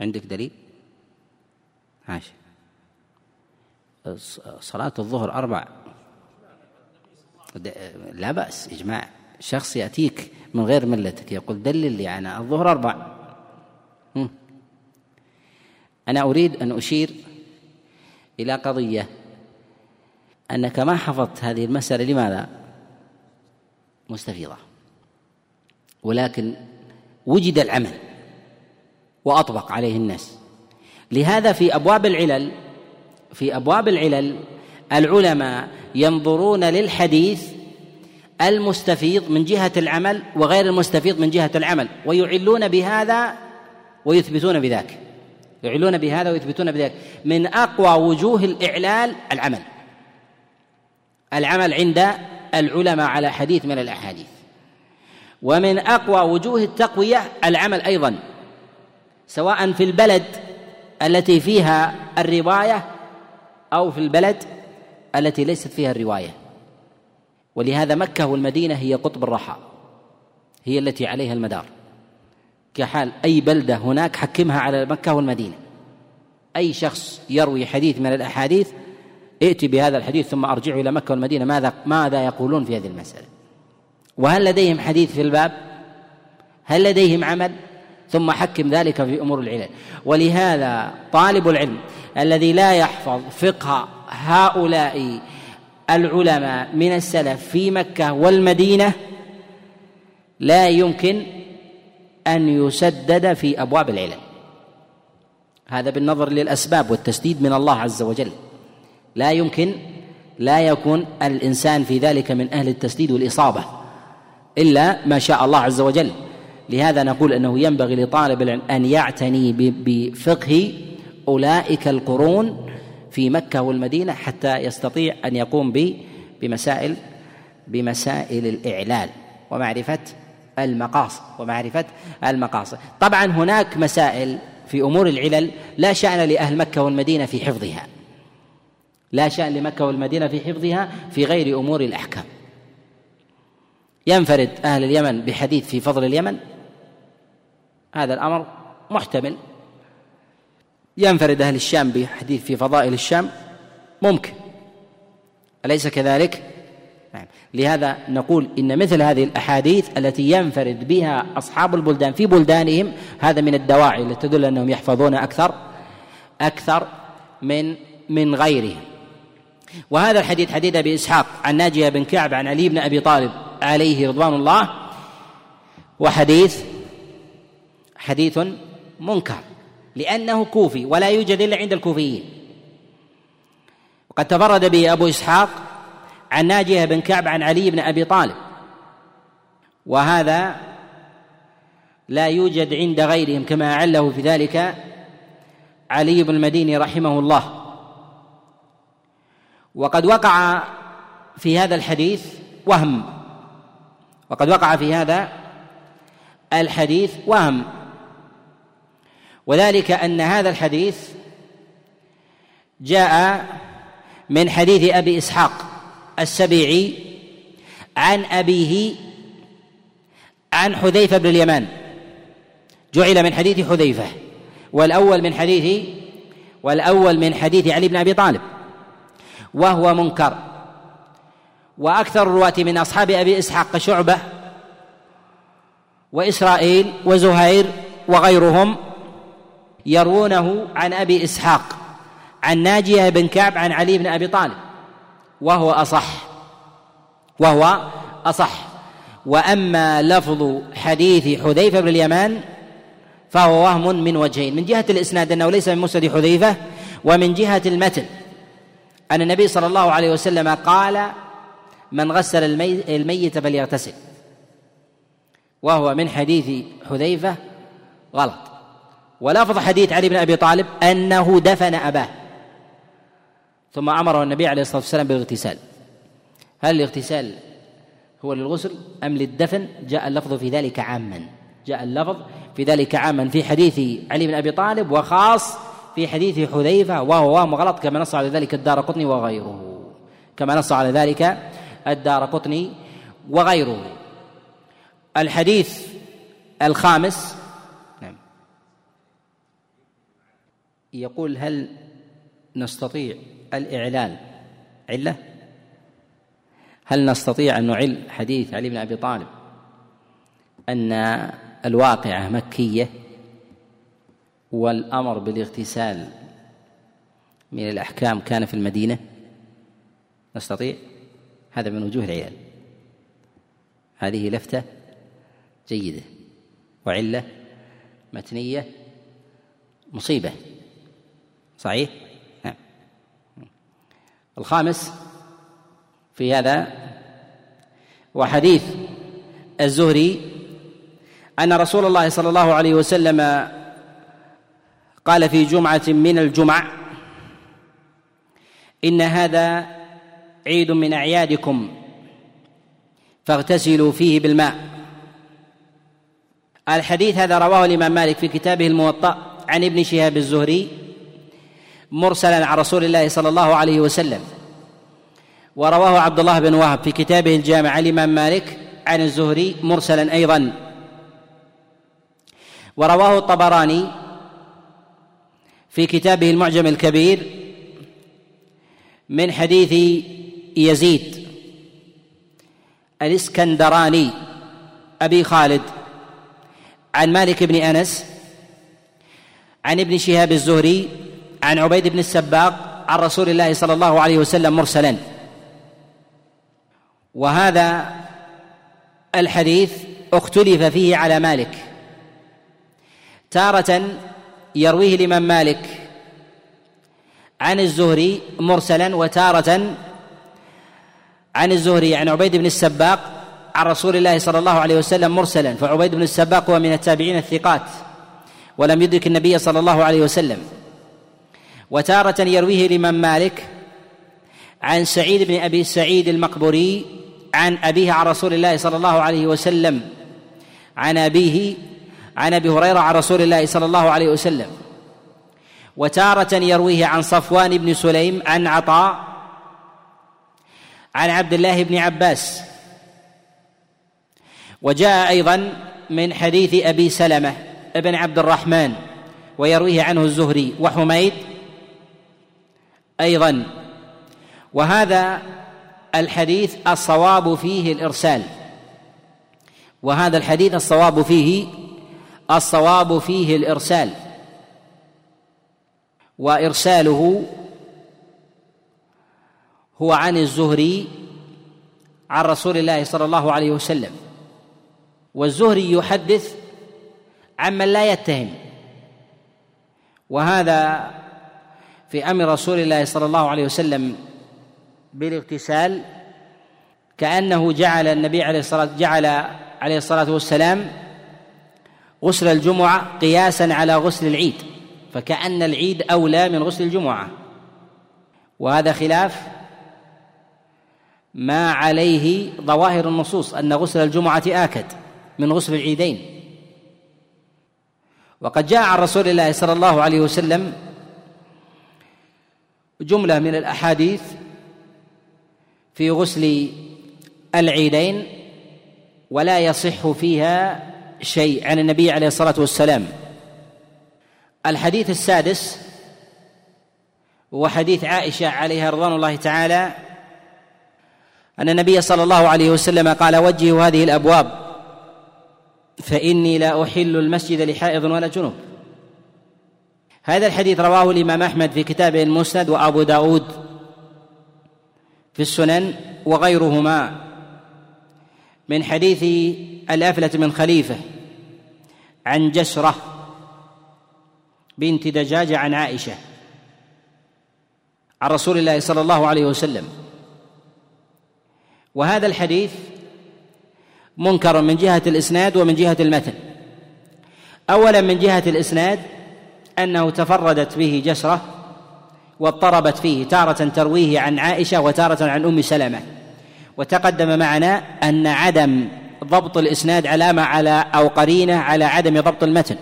A: عندك دليل؟ ماشي صلاة الظهر أربع. لا بأس إجماع. شخص يأتيك من غير ملتك يقول دلل لي أنا الظهر أربع. أنا أريد أن أشير إلى قضية. أنك ما حفظت هذه المسألة لماذا؟ مستفيضة. ولكن وجد العمل وأطبق عليه الناس. لهذا في أبواب العلل في أبواب العلل العلماء ينظرون للحديث المستفيض من جهة العمل وغير المستفيض من جهة العمل ويعلون بهذا ويثبتون بذاك. يعلون بهذا ويثبتون بذلك من أقوى وجوه الإعلال العمل. العمل عند العلماء على حديث من الأحاديث. ومن أقوى وجوه التقوية العمل أيضا سواء في البلد التي فيها الرواية أو في البلد التي ليست فيها الرواية. ولهذا مكة والمدينة هي قطب الرحى هي التي عليها المدار. كحال أي بلدة هناك حكمها على مكة والمدينة. أي شخص يروي حديث من الأحاديث ائتي بهذا الحديث ثم ارجعوا إلى مكة والمدينة. ماذا ماذا يقولون في هذه المسألة؟ وهل لديهم حديث في الباب؟ هل لديهم عمل؟ ثم حكم ذلك في أمور العلل. ولهذا طالب العلم الذي لا يحفظ فقه هؤلاء العلماء من السلف في مكة والمدينة لا يمكن أن يسدد في أبواب العلل. هذا بالنظر للأسباب والتسديد من الله عز وجل. لا يمكن لا يكون الإنسان في ذلك من أهل التسديد والإصابة إلا ما شاء الله عز وجل. لهذا نقول أنه ينبغي لطالب العلم أن يعتني بفقه أولئك القرون في مكة والمدينة حتى يستطيع أن يقوم بمسائل بمسائل الإعلال ومعرفة المقاصد ومعرفة المقاصد طبعا هناك مسائل في أمور العلل لا شأن لأهل مكة والمدينة في حفظها. لا شأن لمكة والمدينة في حفظها في غير أمور الأحكام. ينفرد أهل اليمن بحديث في فضل اليمن؟ هذا الأمر محتمل. ينفرد أهل الشام بحديث في فضائل الشام؟ ممكن. أليس كذلك؟ نعم. لهذا نقول إن مثل هذه الأحاديث التي ينفرد بها أصحاب البلدان في بلدانهم هذا من الدواعي التي تدل أنهم يحفظون أكثر أكثر من من غيرهم. وهذا الحديث حديث أبي إسحاق عن ناجية بن كعب عن علي بن أبي طالب عليه رضوان الله وحديث حديث منكر لأنه كوفي ولا يوجد إلا عند الكوفيين. وقد تفرد به أبو إسحاق عن ناجية بن كعب عن علي بن أبي طالب. وهذا لا يوجد عند غيرهم كما أعله في ذلك علي بن المديني رحمه الله. وقد وقع في هذا الحديث وهم. وقد وقع في هذا الحديث وهم. وذلك أن هذا الحديث جاء من حديث أبي إسحاق السبيعي عن أبيه عن حذيفة بن اليمان. جعل من حديث حذيفة والأول من حديث والأول من حديث علي بن أبي طالب. وهو منكر. وأكثر الرواة من أصحاب أبي إسحاق شعبة وإسرائيل وزهير وغيرهم يروونه عن أبي إسحاق عن ناجية بن كعب عن علي بن أبي طالب وهو أصح وهو أصح. وأما لفظ حديث حذيفة بن اليمان فهو وهم من وجهين من جهة الإسناد أنه ليس من مسند حذيفة ومن جهة المتن. أن النبي صلى الله عليه وسلم قال من غسل الميت فليغتسل. وهو من حديث حذيفة غلط. ولفظ حديث علي بن أبي طالب أنه دفن أباه. ثم أمره النبي عليه الصلاة والسلام بالاغتسال. هل الاغتسال هو للغسل أم للدفن؟ جاء اللفظ في ذلك عاما. جاء اللفظ في ذلك عاما في حديث علي بن أبي طالب وخاص في حديث حذيفة وهو وهم غلط كما نص على ذلك الدار قطني وغيره. كما نص على ذلك الدار قطني وغيره. الحديث الخامس يقول هل نستطيع الإعلان علة. هل نستطيع أن نعل حديث علي بن أبي طالب أن الواقعة مكية؟ والأمر بالاغتسال من الأحكام كان في المدينة؟ نستطيع؟ هذا من وجوه العيال. هذه لفتة جيدة وعلة متنية مصيبة. صحيح؟ نعم. الخامس في هذا وحديث الزهري أن رسول الله صلى الله عليه وسلم قال في جمعة من الجمع إن هذا عيد من أعيادكم فاغتسلوا فيه بالماء. الحديث هذا رواه الإمام مالك في كتابه الموطأ عن ابن شهاب الزهري مرسلا عن رسول الله صلى الله عليه وسلم ورواه عبد الله بن وهب في كتابه الجامع عن الإمام مالك عن الزهري مرسلا أيضا. ورواه الطبراني في كتابه المعجم الكبير من حديث يزيد الإسكندراني أبي خالد عن مالك بن أنس عن ابن شهاب الزهري عن عبيد بن السباق عن رسول الله صلى الله عليه وسلم مرسلا. وهذا الحديث اختلف فيه على مالك. تارة يرويه الإمام مالك عن الزهري مرسلا وتارة عن الزهري عن عبيد بن السباق عن رسول الله صلى الله عليه وسلم مرسلا فعبيد بن السباق هو من التابعين الثقات ولم يدرك النبي صلى الله عليه وسلم. وتارة يرويه الإمام مالك عن سعيد بن أبي سعيد المقبوري عن أبيه عن رسول الله صلى الله عليه وسلم عن أبيه عن أبي هريرة عن رسول الله صلى الله عليه وسلم. وتارة يرويه عن صفوان بن سليم عن عطاء عن عبد الله بن عباس. وجاء أيضا من حديث أبي سلمة ابن عبد الرحمن ويرويه عنه الزهري وحميد أيضا. وهذا الحديث الصواب فيه الإرسال. وهذا الحديث الصواب فيه الصواب فيه الإرسال وإرساله هو عن الزهري عن رسول الله صلى الله عليه وسلم والزهري يحدث عمن لا يتهم وهذا في أمر رسول الله صلى الله عليه وسلم بالاغتسال كأنه جعل النبي عليه الصلاه جعل عليه الصلاة والسلام غسل الجمعة قياسا على غسل العيد فكأن العيد أولى من غسل الجمعة. وهذا خلاف ما عليه ظواهر النصوص أن غسل الجمعة آكد من غسل العيدين. وقد جاء عن رسول الله صلى الله عليه وسلم جملة من الأحاديث في غسل العيدين ولا يصح فيها شيء عن النبي عليه الصلاة والسلام. الحديث السادس هو حديث عائشة عليها رضوان الله تعالى أن النبي صلى الله عليه وسلم قال وجهوا هذه الأبواب فإني لا أحل المسجد لحائض ولا جنوب. هذا الحديث رواه الإمام أحمد في كتابه المسند وأبو داود في السنن وغيرهما. من حديث الأفلة من خليفة عن جسرة بنت دجاجة عن عائشة عن رسول الله صلى الله عليه وسلم. وهذا الحديث منكر من جهة الإسناد ومن جهة المتن. أولا من جهة الإسناد أنه تفردت به جسرة واضطربت فيه تارة ترويه عن عائشة وتارة عن أم سلمة. وتقدم معنا أن عدم ضبط الإسناد علامة على أو قرينة على عدم ضبط المتن.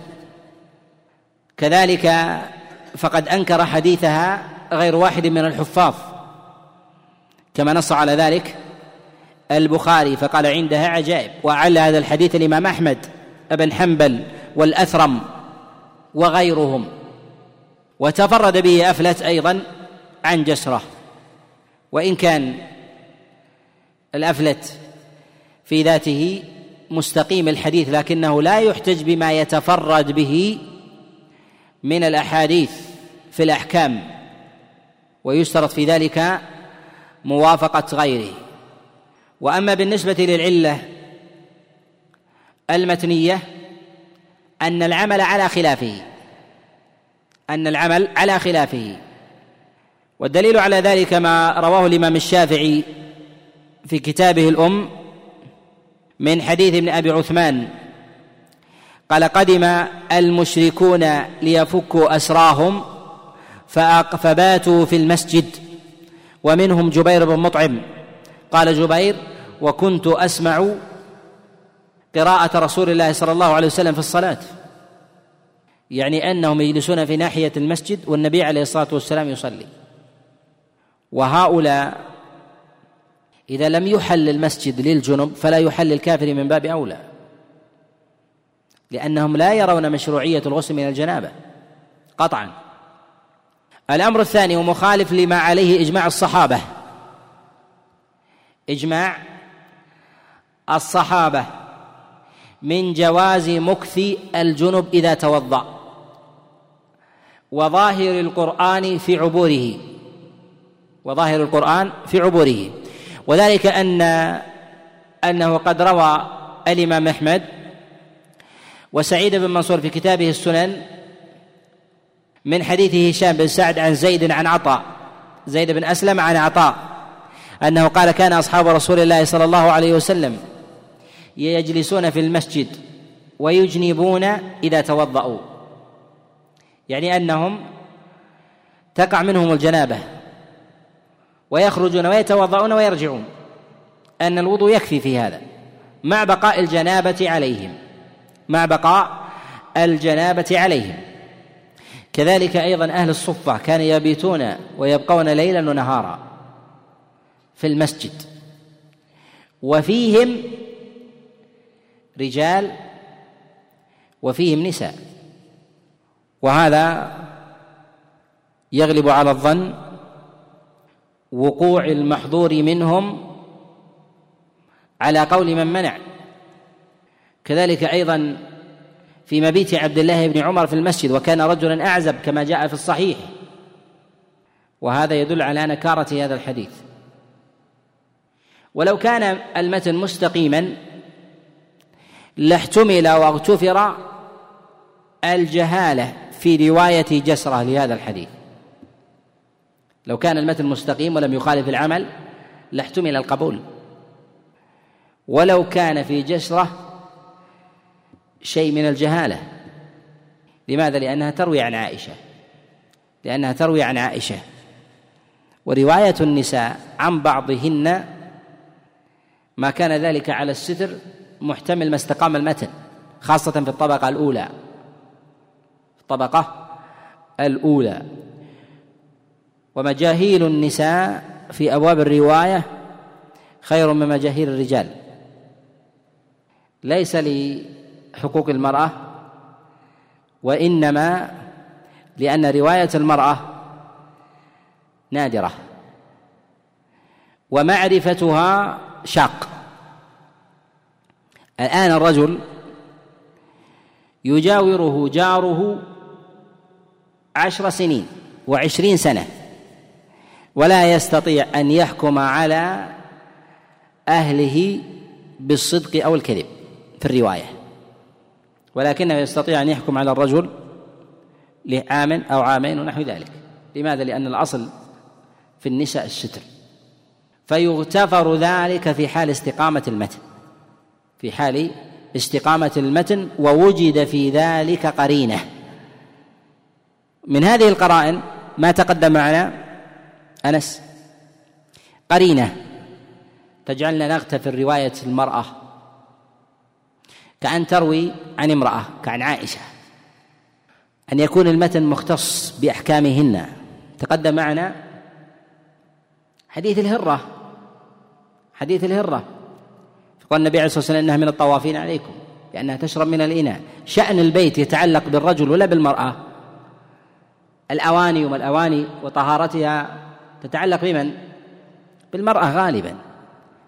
A: كذلك فقد أنكر حديثها غير واحد من الحفاظ. كما نص على ذلك البخاري فقال عندها عجائب. وعل هذا الحديث الإمام أحمد بن حنبل والأثرم وغيرهم. وتفرد به أفلت أيضا عن جسره. وإن كان الأفلت في ذاته مستقيم الحديث لكنه لا يحتج بما يتفرد به من الأحاديث في الأحكام ويشترط في ذلك موافقة غيره. وأما بالنسبة للعلة المتنية أن العمل على خلافه أن العمل على خلافه. والدليل على ذلك ما رواه الإمام الشافعي في كتابه الأم من حديث ابن أبي عثمان. قال قدم المشركون ليفكوا أسراهم فباتوا في المسجد ومنهم جبير بن مطعم. قال جبير وكنت أسمع قراءة رسول الله صلى الله عليه وسلم في الصلاة. يعني أنهم يجلسون في ناحية المسجد والنبي عليه الصلاة والسلام يصلي. وهؤلاء إذا لم يحل المسجد للجنب فلا يحل الكافر من باب أولى. لأنهم لا يرون مشروعية الغسل من الجنابة قطعا. الأمر الثاني ومخالف لما عليه إجماع الصحابة. إجماع الصحابة من جواز مكث الجنب إذا توضأ. وظاهر القرآن في عبوره. وظاهر القرآن في عبوره. وذلك أن أنه قد روى الإمام أحمد وسعيد بن منصور في كتابه السنن من حديث هشام بن سعد عن زيد عن عطاء زيد بن أسلم عن عطاء أنه قال كان أصحاب رسول الله صلى الله عليه وسلم يجلسون في المسجد ويجنبون إذا توضأوا. يعني أنهم تقع منهم الجنابة. ويخرجون ويتوضؤون ويرجعون. أن الوضوء يكفي في هذا. مع بقاء الجنابة عليهم. مع بقاء الجنابة عليهم. كذلك أيضا أهل الصفة كانوا يبيتون ويبقون ليلا ونهارا في المسجد. وفيهم رجال وفيهم نساء. وهذا يغلب على الظن وقوع المحظور منهم على قول من منع. كذلك أيضا في مبيت عبد الله بن عمر في المسجد وكان رجلا أعزب كما جاء في الصحيح. وهذا يدل على نكارة هذا الحديث. ولو كان المتن مستقيما لاحتمل واغتفر الجهالة في رواية جسرة لهذا الحديث. لو كان المتن مستقيم ولم يخالف العمل لاحتمل القبول. ولو كان في جسرة شيء من الجهالة. لماذا؟ لأنها تروي عن عائشة. لأنها تروي عن عائشة. ورواية النساء عن بعضهن ما كان ذلك على الستر محتمل ما استقام المتن خاصة في الطبقة الأولى. الطبقة الأولى. ومجاهيل النساء في أبواب الرواية خير من مجاهيل الرجال. ليس لحقوق المرأة وإنما لأن رواية المرأة نادرة ومعرفتها شاق. الآن الرجل يجاوره جاره عشر سنين وعشرين سنة. ولا يستطيع أن يحكم على أهله بالصدق أو الكذب في الرواية. ولكنه يستطيع أن يحكم على الرجل لعام أو عامين ونحو ذلك. لماذا؟ لأن الأصل في النساء الستر. فيغتفر ذلك في حال استقامة المتن. في حال استقامة المتن ووجد في ذلك قرينة. من هذه القرائن ما تقدم معنا أنس. قرينة. تجعلنا نغتفر رواية المرأة. كأن تروي عن امرأة كعن عائشة. أن يكون المتن مختص بأحكامهن. تقدم معنا حديث الهرة. حديث الهرة. فقال النبي عليه الصلاة والسلام إنها من الطوافين عليكم لأنها تشرب من الإناء. شأن البيت يتعلق بالرجل ولا بالمرأة. الأواني وما الأواني وطهارتها تتعلق بمن؟ بالمرأة غالبا.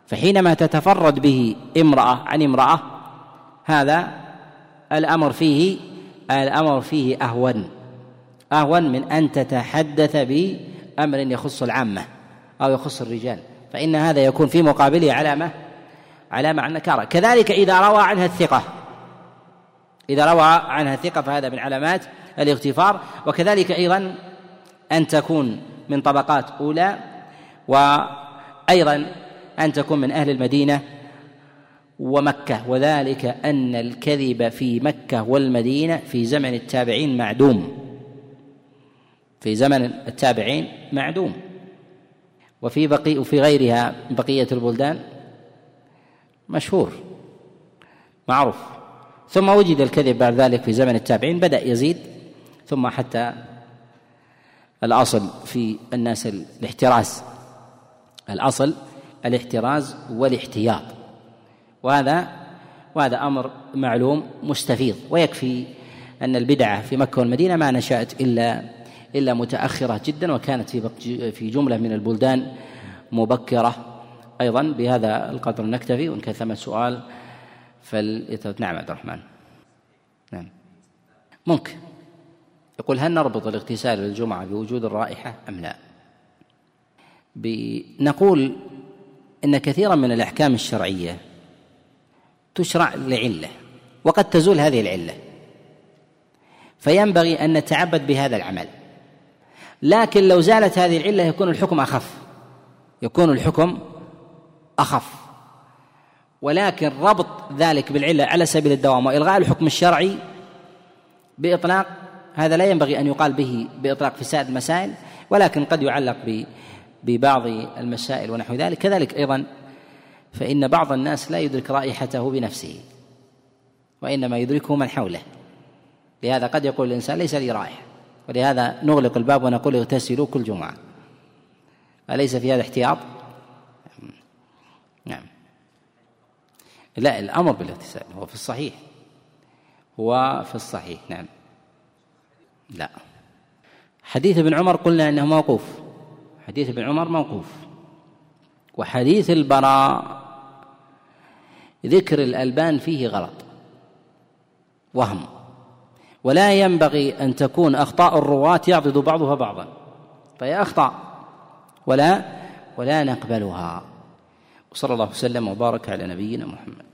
A: فحينما تتفرد به امرأة عن امرأة هذا الأمر فيه الأمر فيه أهون. أهون من أن تتحدث بأمر يخص العامة أو يخص الرجال. فإن هذا يكون في مقابله علامة علامة عن نكارة. كذلك إذا روى عنها الثقة. إذا روى عنها الثقة فهذا من علامات الاغتفار. وكذلك أيضا أن تكون من طبقات أولى وأيضا أن تكون من أهل المدينة ومكة. وذلك أن الكذب في مكة والمدينة في زمن التابعين معدوم. في زمن التابعين معدوم. وفي بقي وفي غيرها بقية البلدان مشهور معروف. ثم وجد الكذب بعد ذلك في زمن التابعين بدأ يزيد ثم حتى الأصل في الناس الاحتراز. الأصل الاحتراز والاحتياط. وهذا وهذا أمر معلوم مستفيض. ويكفي أن البدعة في مكة والمدينة ما نشأت إلا إلا متأخرة جدا وكانت في في جملة من البلدان مبكرة. أيضا بهذا القدر نكتفي وإن كان ثمن سؤال فل نعم عبد الرحمن. نعم. ممكن. يقول هل نربط الاغتسال للجمعة بوجود الرائحة أم لا؟ نقول إن كثيرا من الأحكام الشرعية تشرع لعلة وقد تزول هذه العلة. فينبغي أن نتعبد بهذا العمل. لكن لو زالت هذه العلة يكون الحكم أخف. يكون الحكم أخف. ولكن ربط ذلك بالعلة على سبيل الدوام وإلغاء الحكم الشرعي بإطلاق هذا لا ينبغي أن يقال به بإطلاق في سائر المسائل ولكن قد يعلق ببعض المسائل ونحو ذلك. كذلك أيضا فإن بعض الناس لا يدرك رائحته بنفسه وإنما يدركه من حوله. لهذا قد يقول الإنسان ليس لي رائحة ولهذا نغلق الباب ونقول اغتسلوا كل جمعة. أليس في هذا احتياط؟ نعم. لا الأمر بالاغتسال هو في الصحيح. هو في الصحيح نعم. لا. حديث ابن عمر قلنا إنه موقوف. حديث ابن عمر موقوف. وحديث البراء ذكر الألبان فيه غلط. وهم. ولا ينبغي أن تكون أخطاء الرواة يعضد بعضها بعضا. فهي أخطاء. ولا ولا نقبلها. وصلى الله وسلم وبارك على نبينا محمد.